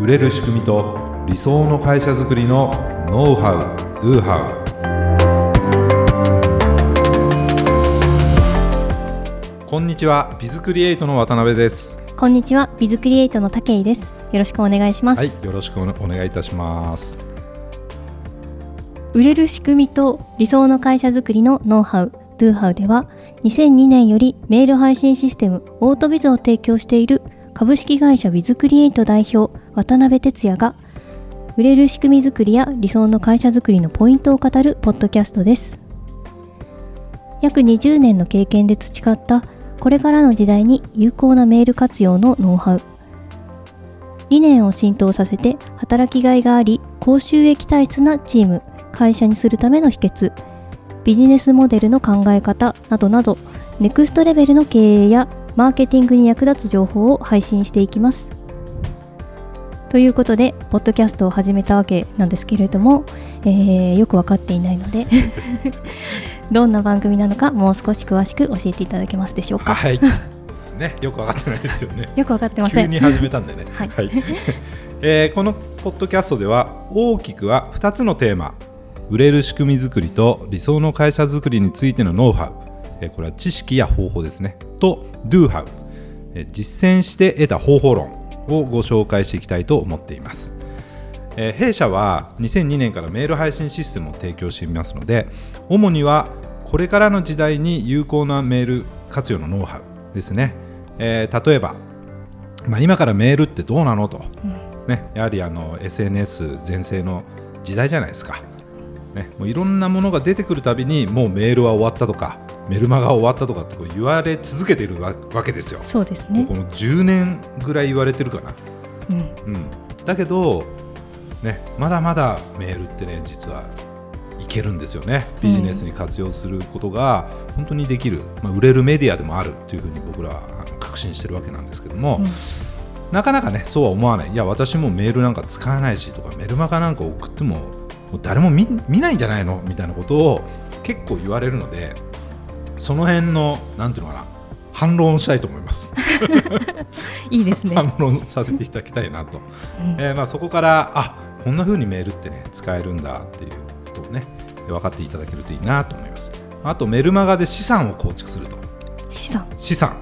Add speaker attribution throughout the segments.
Speaker 1: 売れる仕組みと理想の会社づくりのノウハウ・ドゥハウこんにちはビズクリエイトの渡辺です。
Speaker 2: こんにちはビズクリエイトの武井です。よろしくお願いします、
Speaker 1: はいよろしくお願いいたします。
Speaker 2: 売れる仕組みと理想の会社づくりのノウハウ Do How では2002年よりメール配信システムオートビズを提供している株式会社 Biz クリエイト代表渡辺哲也が売れる仕組みづくりや理想の会社づくりのポイントを語るポッドキャストです。約20年の経験で培ったこれからの時代に有効なメール活用のノウハウ。理念を浸透させて働きがいがあり高収益体質なチーム会社にするための秘訣ビジネスモデルの考え方などなどネクストレベルの経営やマーケティングに役立つ情報を配信していきます。ということでポッドキャストを始めたわけなんですけれども、えー、よく分かっていないので どんな番組なのかもう少し詳しく教えていただけますでしょうか？
Speaker 1: はい。ね。よく分かってないですよね。
Speaker 2: よく分かってませ
Speaker 1: ん。急に始めたんでね。
Speaker 2: はい、はい、
Speaker 1: えー、このポッドキャストでは大きくは2つのテーマ。売れる仕組み作りと理想の会社づくりについてのノウハウ、えー、これは知識や方法ですね。と Do How、えー、実践して得た方法論をご紹介していきたいと思っています、えー、弊社は2002年からメール配信システムを提供していますので主にはこれからの時代に有効なメール活用のノウハウですね、えー、例えば、まあ、今からメールってどうなのと、うん、ね、やはりあの SNS 全盛の時代じゃないですか。ね、もういろんなものが出てくるたびにもうメールは終わったとかメルマガ終わったとかってこう言われ続けているわけですよ。
Speaker 2: そうですね。
Speaker 1: この10年ぐらい言われてるかな。うん、うん、だけど、ね、まだまだメールってね実はいけるんですよね。ビジネスに活用することが本当にできる、まあ、売れるメディアでもあるというふうに僕らは確信してるわけなんですけども、うん、なかなかねそうは思わない。いや私もメールなんか使わないしとかメルマガなんか送ってももう誰も見ないんじゃないの？みたいなことを結構言われるのでその辺のなんていうのかな反論したいと思います。
Speaker 2: いいですね。
Speaker 1: 反論させていただきたいなと、うん、えー、まあ、そこからあこんなふうにメールってね使えるんだっていうことをね分かっていただけるといいなと思います。あとメルマガで資産を構築すると。
Speaker 2: 資産。
Speaker 1: 資産。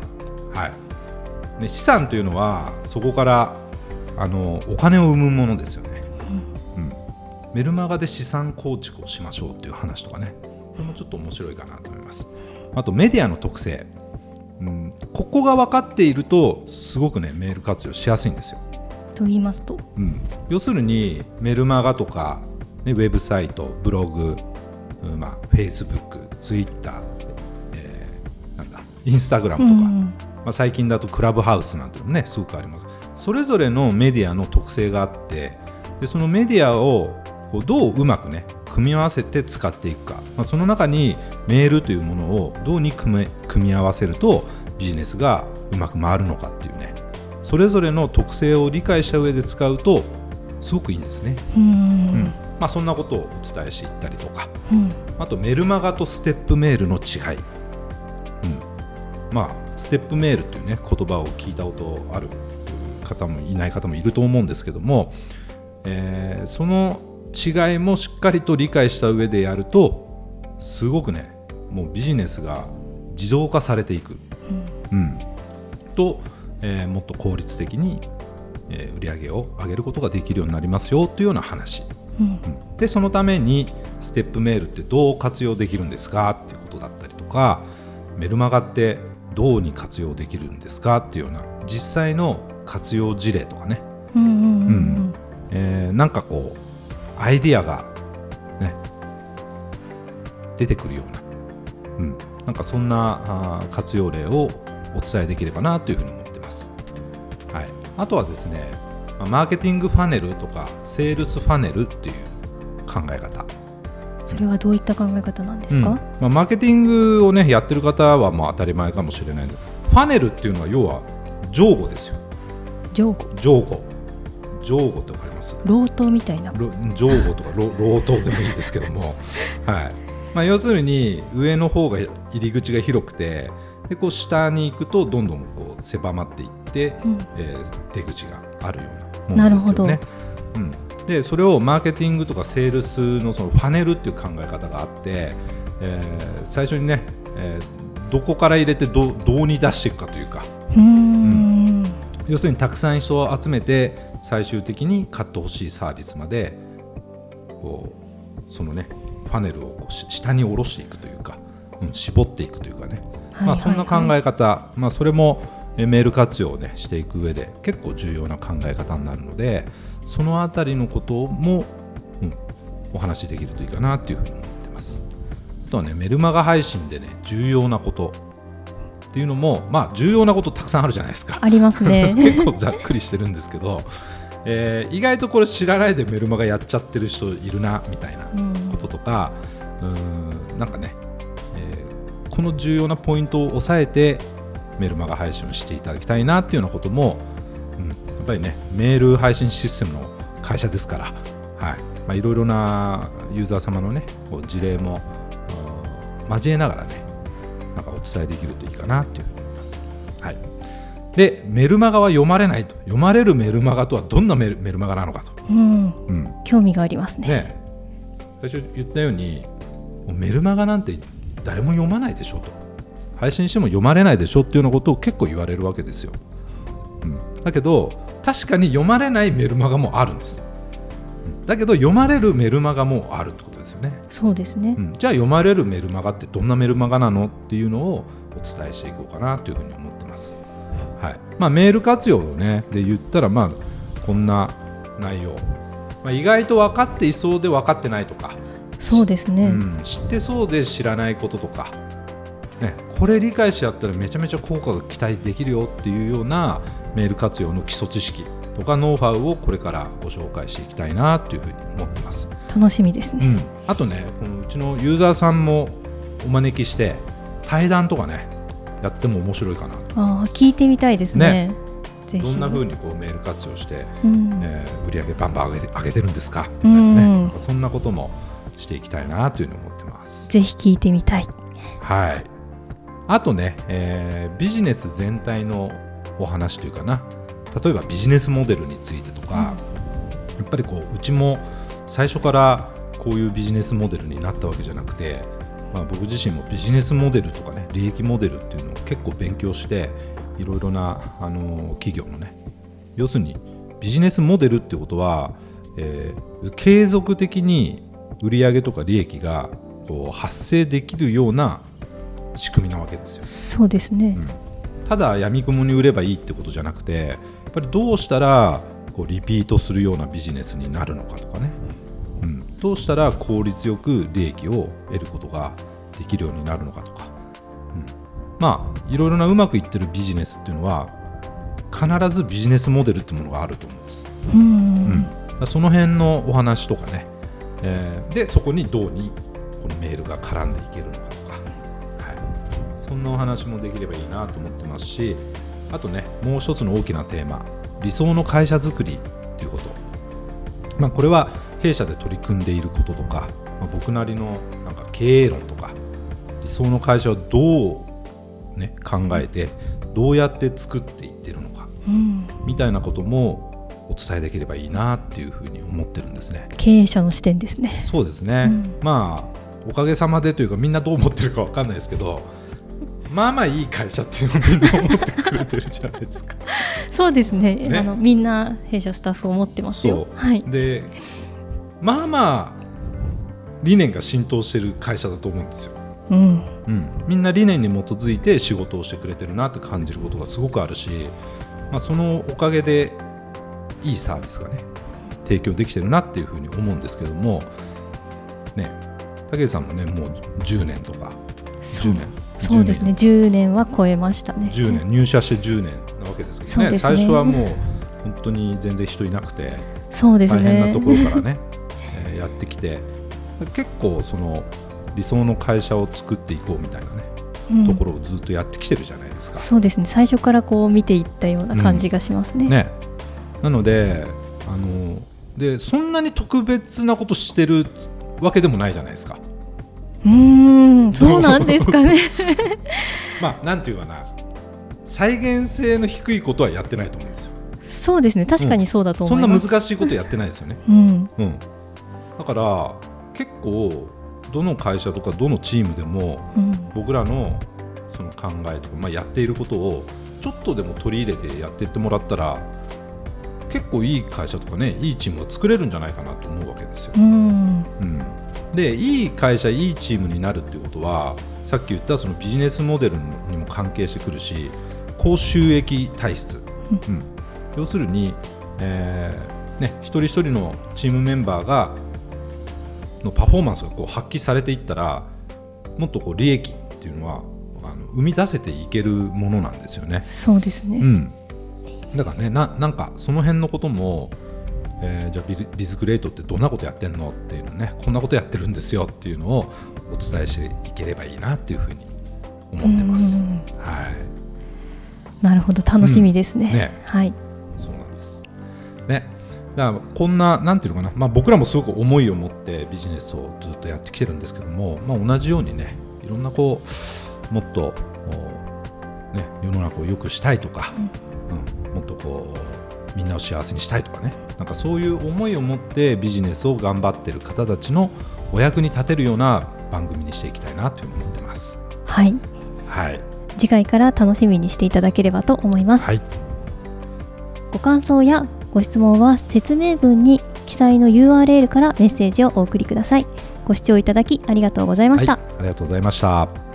Speaker 1: はい。ね資産というのはそこからあのお金を生むものですよね。メルマガで資産構築をしましょうっていう話とかね。これもちょっと面白いかなと思いますあとメディアの特性、うん、ここが分かっているとすごくねメール活用しやすいんですよ。
Speaker 2: と言いますと、
Speaker 1: うん、要するにメルマガとか、ね、ウェブサイトブログ、うんまあ、フェイスブックツイッター、えー、なんだインスタグラムとか、うん、まあ、最近だとクラブハウスなんてのもねすごくあります。それぞれのメディアの特性があってでそのメディアをこうどううまくね組み合わせて使っていくか、まあ、その中にメールというものをどうに組み合わせるとビジネスがうまく回るのかっていうね。それぞれの特性を理解した上で使うとすごくいいんですね。うん、まあ、そんなことをお伝えしていったりとか、うん、あとメルマガとステップメールの違い、うん。まあ、ステップメールという、ね、言葉を聞いたことある方もいない方もいると思うんですけども、えー、その違いもしっかりと理解した上でやるとすごくねもうビジネスが自動化されていく、うん、うん、と、えー、もっと効率的に、えー、売り上げを上げることができるようになりますよというような話、うん、うん、でそのためにステップメールってどう活用できるんですかっていうことだったりとかメルマガってどうに活用できるんですかっていうような実際の活用事例とかね、うんうんうん。うん。えー、なんかこうアイディアがね出てくるような、うん、なんかそんなあ活用例をお伝えできればなというふうに思ってます。はい、あとはですねマーケティングファネルとかセールスファネルっていう考え方。
Speaker 2: それはどういった考え方なんですか、うん、ま
Speaker 1: あ、マーケティングをねやってる方はまあ当たり前かもしれないファネルっていうのは要は上語ですよ。
Speaker 2: 上語
Speaker 1: 上語上語って分かります？
Speaker 2: 老頭みたいな。
Speaker 1: 上語とか老頭でもいいですけども、はい。まあ、要するに上の方が入り口が広くてでこう下に行くとどんどんこう狭まっていって、
Speaker 2: うん。
Speaker 1: えー出口があるようなものですよね。うん、でそれをマーケティングとかセールスのそのファネルっていう考え方があって、えー最初にね、えーどこから入れてどうどうに出していくかというか。
Speaker 2: うーん。
Speaker 1: 要するにたくさん人を集めて最終的に買ってほしいサービスまでこうそのねファネルをこうし下に下ろしていくというか、うん、絞っていくというかね、まあ、そんな考え方、まあ、それもえメール活用を、ね、していく上で結構重要な考え方になるのでそのあたりのことも、うん、お話しできるといいかなというふうに思ってます。あとはねメルマガ配信でね重要なことっていうのもまあ重要なことたくさんあるじゃないですか。
Speaker 2: ありますね。
Speaker 1: 結構ざっくりしてるんですけど、えー意外とこれ知らないでメルマガやっちゃってる人いるなみたいな
Speaker 2: うん。
Speaker 1: こととか、うーんなんかね、えーこの重要なポイントを押さえてメルマガ配信をしていただきたいなっていうようなことも、うん、やっぱりねメール配信システムの会社ですから、はい。まあ、いろいろなユーザー様のねこう事例もうん交えながらね伝えできるといいかなというふうに思います。はい。でメルマガは読まれないと。読まれるメルマガとはどんなメルメルマガなのかと、
Speaker 2: うん。
Speaker 1: うん、
Speaker 2: 興味がありますね。
Speaker 1: ね最初言ったようにメルマガなんて誰も読まないでしょと。配信しても読まれないでしょっていうようなことを結構言われるわけですよ、うん、だけど確かに読まれないメルマガもあるんです。うん。だけど読まれるメルマガもあるとよね、
Speaker 2: そうですね。
Speaker 1: うん、じゃあ読まれるメルマガってどんなメルマガなのっていうのをお伝えしていこうかなというふうに思ってます。はい。まあ、メール活用をねで言ったらまあこんな内容、まあ、意外と分かっていそうで分かってないとか、
Speaker 2: そうですね、
Speaker 1: うん、知ってそうで知らないこととか、ね、これ理解しちゃったらめちゃめちゃ効果が期待できるよっていうようなメール活用の基礎知識とかノウハウをこれからご紹介していきたいなというふうに思ってます。
Speaker 2: 楽しみですね、
Speaker 1: うん、あとねこのうちのユーザーさんもお招きして対談とかねやっても面白いかなと。
Speaker 2: ああ聞いてみたいですね。ぜひ。
Speaker 1: どんな風にこうメール活用して、
Speaker 2: うん。
Speaker 1: えー売り上げバンバン上げて上げてるんですか？み
Speaker 2: う
Speaker 1: たいなね、
Speaker 2: ん
Speaker 1: そんなこともしていきたいなというふうに思ってます。
Speaker 2: ぜひ聞いてみたい。
Speaker 1: はい、あとね、えービジネス全体のお話というかな例えばビジネスモデルについてとか、やっぱりこううちも最初からこういうビジネスモデルになったわけじゃなくて、まあ、僕自身もビジネスモデルとかね利益モデルっていうのを結構勉強していろいろな、あの企業のね要するにビジネスモデルっていうことは、えー継続的に売上とか利益がこう発生できるような仕組みなわけですよ。
Speaker 2: そうですね、
Speaker 1: ただ闇雲に売ればいいってことじゃなくてやっぱりどうしたらこうリピートするようなビジネスになるのかとかね、うん、どうしたら効率よく利益を得ることができるようになるのかとか、うん、まあいろいろなうまくいってるビジネスっていうのは必ずビジネスモデルってものがあると思うんです。
Speaker 2: うん。
Speaker 1: うん、その辺のお話とかね、えーでそこにどうにこのメールが絡んでいけるのかんなお話もできればいいなと思ってますしあとねもう一つの大きなテーマ理想の会社づくりということ、まあ、これは弊社で取り組んでいることとか、まあ、僕なりのなんか経営論とか理想の会社をどう、ね、考えてどうやって作っていっているのか
Speaker 2: うん。
Speaker 1: みたいなこともお伝えできればいいなっていうふうに思ってるんですね。
Speaker 2: 経営者の視点ですね。
Speaker 1: そうですね、
Speaker 2: うん。
Speaker 1: まあおかげさまでというかみんなどう思ってるかわかんないですけどまあまあいい会社っていうのをみんな思ってくれてるじゃないですか。
Speaker 2: そうですね。
Speaker 1: ね。
Speaker 2: あのみんな弊社スタッフを持ってますよ。はい。
Speaker 1: でまあまあ理念が浸透してる会社だと思うんですよ。
Speaker 2: うん。
Speaker 1: うん、みんな理念に基づいて仕事をしてくれてるなって感じることがすごくあるし、まあ、そのおかげでいいサービスがね提供できてるなっていうふうに思うんですけどもね武井さんもねもう10年とか10年
Speaker 2: そうですね。10年。は超えましたね。
Speaker 1: 10年。入社して10年なわけですけどね。
Speaker 2: ね。
Speaker 1: 最初はもう本当に全然人いなくて
Speaker 2: そうです
Speaker 1: 大変な
Speaker 2: ね
Speaker 1: ところからね、えーやってきて結構その理想の会社を作っていこうみたいなね
Speaker 2: うん。
Speaker 1: ところをずっとやってきてるじゃないですか。
Speaker 2: そうですね。最初からこう見ていったような感じがしますね,、
Speaker 1: ね、なのであのでそんなに特別なことしてるわけでもないじゃないですか。
Speaker 2: うーんそうなんですかね。
Speaker 1: まあなんていうかな。再現性の低いことはやってないと思うんですよ。
Speaker 2: そうですね。確かにそうだと思
Speaker 1: そんな
Speaker 2: います、
Speaker 1: 難しいことやってないですよね、
Speaker 2: うん。
Speaker 1: うん、だから結構どの会社とかどのチームでも
Speaker 2: うん。
Speaker 1: 僕らのその考えとか、まあ、やっていることをちょっとでも取り入れてやっていってもらったら結構いい会社とかねいいチームを作れるんじゃないかなと思うわけですよ。
Speaker 2: うん。
Speaker 1: うん、でいい会社いいチームになるっていうことはさっき言ったそのビジネスモデルにも関係してくるし高収益体質、うん、要するに、えーね、一人一人のチームメンバーがのパフォーマンスがこう発揮されていったらもっとこう利益っていうのはあの生み出せていけるものなんですよね。
Speaker 2: そうですね、
Speaker 1: うん、だからねななんかその辺のことも、えーじゃあビズビズグレートってどんなことやってんの？っていうのね。こんなことやってるんですよっていうのをお伝えしていければいいなっていうふうに思ってます。
Speaker 2: うん
Speaker 1: はい。
Speaker 2: なるほど。楽しみですね,、
Speaker 1: うん。ね。
Speaker 2: はい。
Speaker 1: そうなんです。ね、だからこんななんていうのかな、まあ、僕らもすごく思いを持ってビジネスをずっとやってきてるんですけども、まあ、同じようにねいろんなこうもっと、おね、世の中を良くしたいとか、うん。もっとこうみんなを幸せにしたいとかね。なんかそういう思いを持ってビジネスを頑張ってる方たちのお役に立てるような番組にしていきたいなというふうに思ってます。
Speaker 2: はい。
Speaker 1: はい、
Speaker 2: 次回から楽しみにしていただければと思います、
Speaker 1: はい。
Speaker 2: ご感想やご質問は説明文に記載の URL からメッセージをお送りください。ご視聴いただきありがとうございました、
Speaker 1: はい。ありがとうございました。